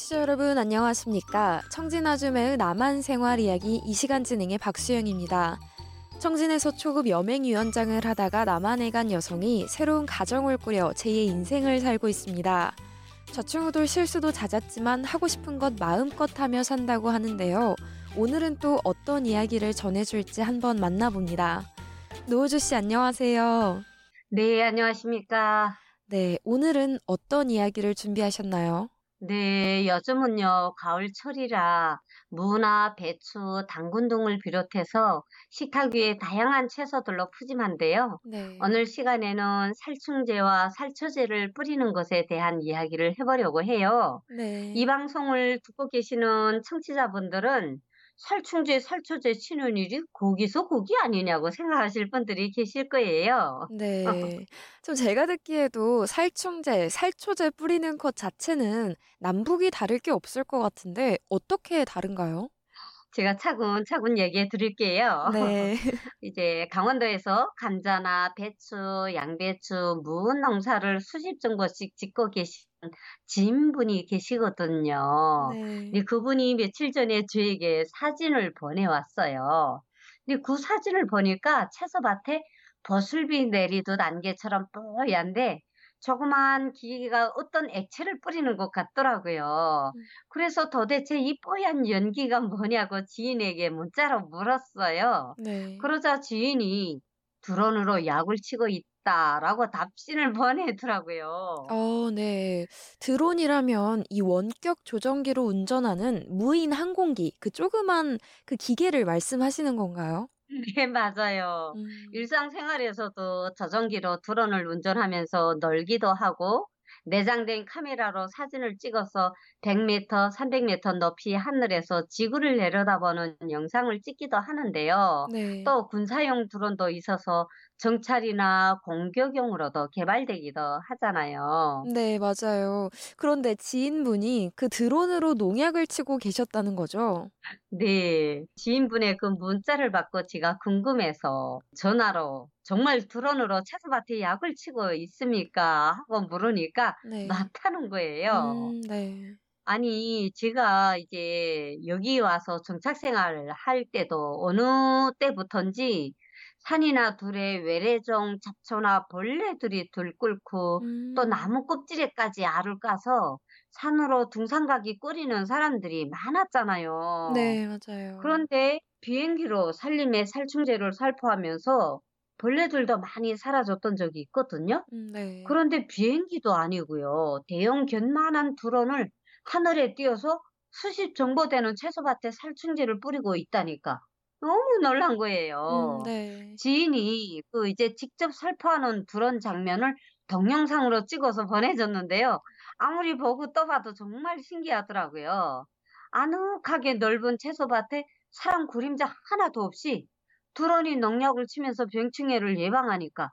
청취자 여러분 안녕하십니까? 청진아줌의 남한 생활 이야기 이 시간 진행의 박수영입니다. 청진에서 초급 여맹위원장을 하다가 남한에 간 여성이 새로운 가정을 꾸려 제2의 인생을 살고 있습니다. 좌충우돌 실수도 잦았지만 하고 싶은 것 마음껏 하며 산다고 하는데요. 오늘은 또 어떤 이야기를 전해줄지 한번 만나봅니다. 노우주 씨 안녕하세요. 네, 안녕하십니까. 네, 오늘은 어떤 이야기를 준비하셨나요? 네, 요즘은요, 가을철이라 무나 배추, 당근 등을 비롯해서 식탁 위에 다양한 채소들로 푸짐한데요. 네. 오늘 시간에는 살충제와 살초제를 뿌리는 것에 대한 이야기를 해보려고 해요. 네. 이 방송을 듣고 계시는 청취자분들은 살충제, 살초제 치는 일이 거기서 거기 아니냐고 생각하실 분들이 계실 거예요. 네. 좀 제가 듣기에도 살충제, 살초제 뿌리는 것 자체는 남북이 다를 게 없을 것 같은데 어떻게 다른가요? 제가 차근차근 얘기해 드릴게요. 네. 이제 강원도에서 감자나 배추, 양배추, 무은 농사를 수십 정도씩 짓고 계신 지인분이 계시거든요. 네. 근데 그분이 며칠 전에 저에게 사진을 보내왔어요. 근데 그 사진을 보니까 채소밭에 버슬비 내리듯 안개처럼 뽀얀데 조그만 기계가 어떤 액체를 뿌리는 것 같더라고요. 음. 그래서 도대체 이 뽀얀 연기가 뭐냐고 지인에게 문자로 물었어요. 네. 그러자 지인이 드론으로 약을 치고 있다라고 답신을 보내더라고요. 어, 네. 드론이라면 이 원격 조정기로 운전하는 무인 항공기, 그 조그만 그 기계를 말씀하시는 건가요? 네, 맞아요. 음. 일상생활에서도 저전기로 드론을 운전하면서 놀기도 하고 내장된 카메라로 사진을 찍어서 100m, 300m 높이 하늘에서 지구를 내려다보는 영상을 찍기도 하는데요. 네. 또 군사용 드론도 있어서 정찰이나 공격용으로도 개발되기도 하잖아요. 네, 맞아요. 그런데 지인분이 그 드론으로 농약을 치고 계셨다는 거죠? 네, 지인분의 그 문자를 받고 제가 궁금해서 전화로 정말 드론으로 채소밭에 약을 치고 있습니까? 하고 물으니까 네. 맞다는 거예요. 음, 네. 아니, 제가 이제 여기 와서 정착 생활을 할 때도 어느 때부턴지 산이나 들에 외래종 잡초나 벌레들이 들끓고 또 음. 나무 껍질에까지 알을 까서 산으로 등산 가기 꺼리는 사람들이 많았잖아요. 네, 맞아요. 그런데 비행기로 산림의 살충제를 살포하면서 벌레들도 많이 사라졌던 적이 있거든요. 음, 네. 그런데 비행기도 아니고요. 대형 견만한 드론을 하늘에 띄워서 수십 정보 되는 채소밭에 살충제를 뿌리고 있다니까. 너무 놀란 거예요. 음, 네. 지인이 그 이제 직접 살포하는 드론 장면을 동영상으로 찍어서 보내줬는데요. 아무리 보고 또 봐도 정말 신기하더라고요. 아늑하게 넓은 채소밭에 사람 그림자 하나도 없이 드론이 농약을 치면서 병충해를 예방하니까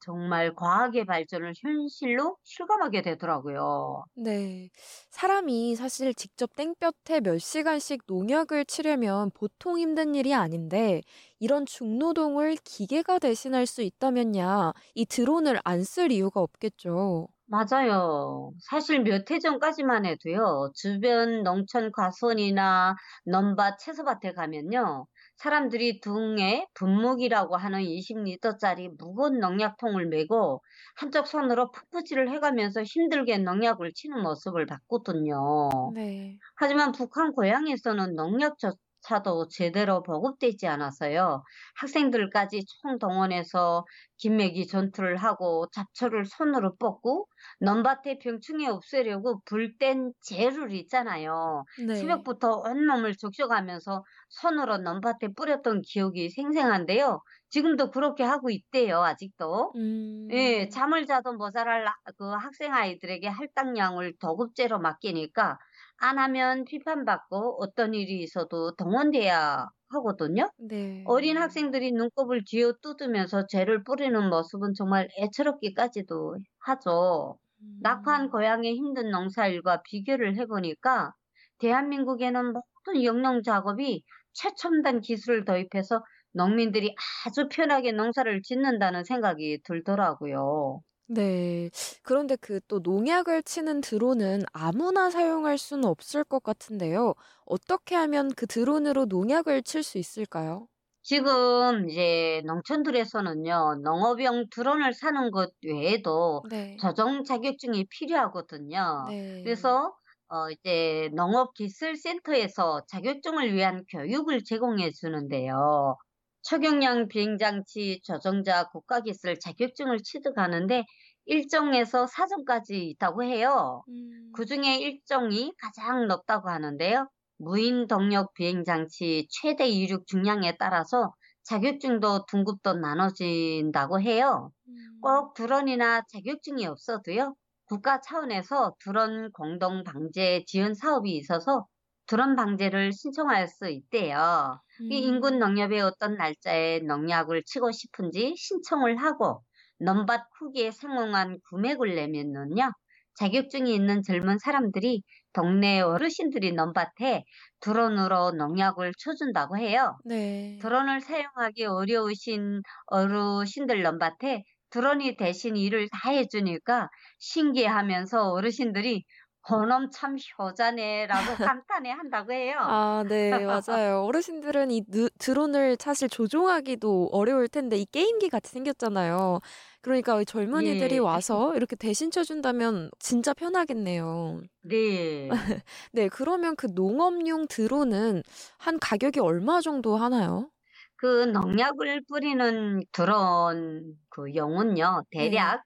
정말 과학의 발전을 현실로 실감하게 되더라고요. 네. 사람이 사실 직접 땡볕에 몇 시간씩 농약을 치려면 보통 힘든 일이 아닌데, 이런 중노동을 기계가 대신할 수 있다면야, 이 드론을 안 쓸 이유가 없겠죠. 맞아요. 사실 몇 해 전까지만 해도요, 주변 농촌 과수원이나 넘밭 채소밭에 가면요, 사람들이 등에 분무기라고 하는 20리터짜리 무거운 농약통을 메고 한쪽 손으로 풋풋질을 해가면서 힘들게 농약을 치는 모습을 봤거든요. 네. 하지만 북한 고향에서는 농약조 차도 제대로 보급되지 않아서요. 학생들까지 총동원해서 김매기 전투를 하고 잡초를 손으로 뽑고 넘밭에 병충해 없애려고 불땐 재를 있잖아요. 네. 새벽부터 온몸을 적셔가면서 손으로 넘밭에 뿌렸던 기억이 생생한데요. 지금도 그렇게 하고 있대요, 아직도. 음. 예, 잠을 자도 모자랄 아- 그 학생 아이들에게 할당량을 도급제로 맡기니까 안 하면 비판받고 어떤 일이 있어도 동원돼야 하거든요. 네. 어린 학생들이 눈곱을 쥐어 뜯으면서 죄를 뿌리는 모습은 정말 애처롭기까지도 하죠. 음. 낙한 고향의 힘든 농사일과 비교를 해보니까 대한민국에는 모든 영농 작업이 최첨단 기술을 도입해서 농민들이 아주 편하게 농사를 짓는다는 생각이 들더라고요. 네. 그런데 그 또 농약을 치는 드론은 아무나 사용할 수는 없을 것 같은데요. 어떻게 하면 그 드론으로 농약을 칠 수 있을까요? 지금 이제 농촌들에서는요, 농업용 드론을 사는 것 외에도 네. 조종 자격증이 필요하거든요. 네. 그래서 어 이제 농업기술센터에서 자격증을 위한 교육을 제공해 주는데요. 초경량 비행장치 조종자 국가기술 자격증을 취득하는데 1정에서 4정까지 있다고 해요. 음. 그 중에 1정이 가장 높다고 하는데요. 무인 동력 비행장치 최대 이륙 중량에 따라서 자격증도 등급도 나눠진다고 해요. 음. 꼭 드론이나 자격증이 없어도요. 국가 차원에서 드론 공동 방제 지원 사업이 있어서 드론 방제를 신청할 수 있대요. 이 인근 음. 농협의 어떤 날짜에 농약을 치고 싶은지 신청을 하고 넘밭 후기에 상응한 금액을 내면은요. 자격증이 있는 젊은 사람들이 동네 어르신들이 넘밭에 드론으로 농약을 쳐준다고 해요. 네. 드론을 사용하기 어려우신 어르신들 넘밭에 드론이 대신 일을 다 해주니까 신기해하면서 어르신들이 " 저놈 참 효자네."라고 감탄해 한다고 해요. 아 네. 맞아요. 어르신들은 이느 드론을 사실 조종하기도 어려울 텐데 이 게임기 같이 생겼잖아요. 그러니까 이 젊은이들이 예. 와서 이렇게 대신 쳐 준다면 진짜 편하겠네요. 네. 네. 그러면 그 농업용 드론은 한 가격이 얼마 정도 하나요? 그 농약을 뿌리는 드론 그 용은요. 네. 대략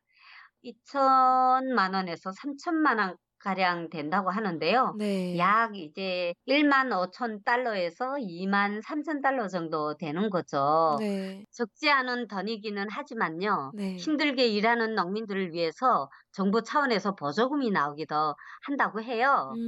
2천만 원에서 3천만 원 가량 된다고 하는데요. 네. 약 이제 1만 5천 달러에서 2만 3천 달러 정도 되는 거죠. 네. 적지 않은 돈이기는 하지만요. 네. 힘들게 일하는 농민들을 위해서 정부 차원에서 보조금이 나오기도 한다고 해요.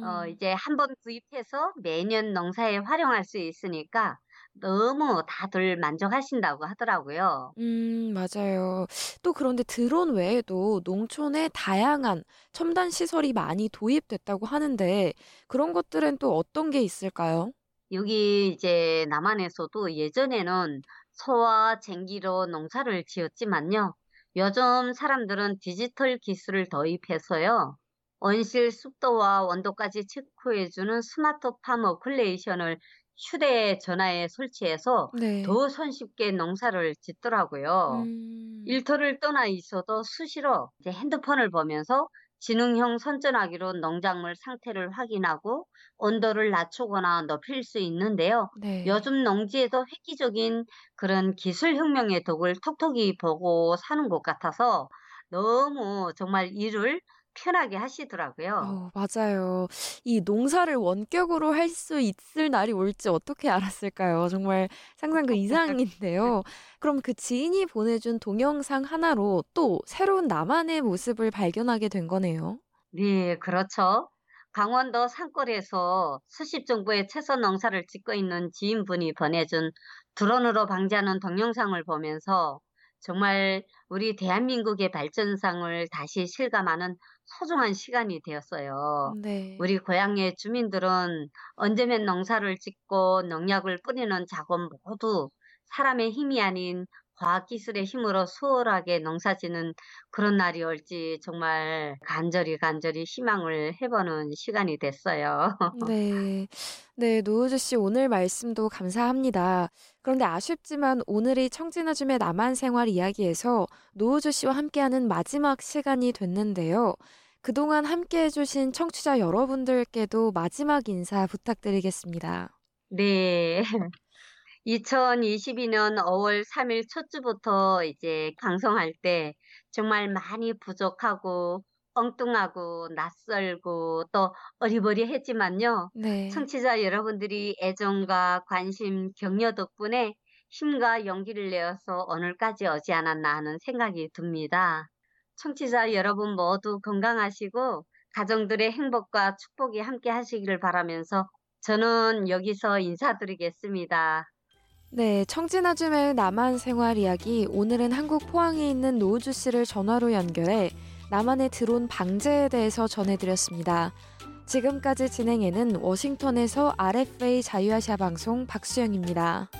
어 음. 이제 한 번 구입해서 매년 농사에 활용할 수 있으니까 너무 다들 만족하신다고 하더라고요. 음 맞아요. 또 그런데 드론 외에도 농촌에 다양한 첨단 시설이 많이 도입됐다고 하는데 그런 것들은 또 어떤 게 있을까요? 여기 이제 남한에서도 예전에는 소와 쟁기로 농사를 지었지만요. 요즘 사람들은 디지털 기술을 도입해서요. 온실 습도와 온도까지 체크해주는 스마트 팜 어플레이션을 휴대전화에 설치해서 네. 더 손쉽게 농사를 짓더라고요. 음. 일터를 떠나 있어도 수시로 이제 핸드폰을 보면서 지능형 선전화기로 농작물 상태를 확인하고 온도를 낮추거나 높일 수 있는데요. 네. 요즘 농지에도 획기적인 그런 기술 혁명의 덕을 톡톡히 보고 사는 것 같아서 너무 정말 일을 편하게 하시더라고요. 어 맞아요. 이 농사를 원격으로 할 수 있을 날이 올지 어떻게 알았을까요? 정말 상상도 이상인데요. 그럼 그 지인이 보내준 동영상 하나로 또 새로운 나만의 모습을 발견하게 된 거네요. 네, 그렇죠. 강원도 산골에서 수십 정부의 채소 농사를 짓고 있는 지인분이 보내준 드론으로 방지하는 동영상을 보면서 정말 우리 대한민국의 발전상을 다시 실감하는 소중한 시간이 되었어요. 네. 우리 고향의 주민들은 언제면 농사를 짓고 농약을 뿌리는 작업 모두 사람의 힘이 아닌 과학기술의 힘으로 수월하게 농사짓는 그런 날이 올지 정말 간절히 간절히 희망을 해보는 시간이 됐어요. 네. 네, 노우주 씨 오늘 말씀도 감사합니다. 그런데 아쉽지만 오늘이 청진아줌의 남한 생활 이야기에서 노우주 씨와 함께하는 마지막 시간이 됐는데요. 그동안 함께 해주신 청취자 여러분들께도 마지막 인사 부탁드리겠습니다. 네. 2022년 5월 3일 첫 주부터 이제 방송할 때 정말 많이 부족하고 엉뚱하고 낯설고 또 어리버리했지만요. 네. 청취자 여러분들이 애정과 관심, 격려 덕분에 힘과 용기를 내어서 오늘까지 오지 않았나 하는 생각이 듭니다. 청취자 여러분 모두 건강하시고 가정들의 행복과 축복이 함께 하시기를 바라면서 저는 여기서 인사드리겠습니다. 네, 청진아줌의 남한 생활 이야기. 오늘은 한국 포항에 있는 노우주 씨를 전화로 연결해 남한의 드론 방제에 대해서 전해드렸습니다. 지금까지 진행에는 워싱턴에서 RFA 자유아시아 방송 박수영입니다.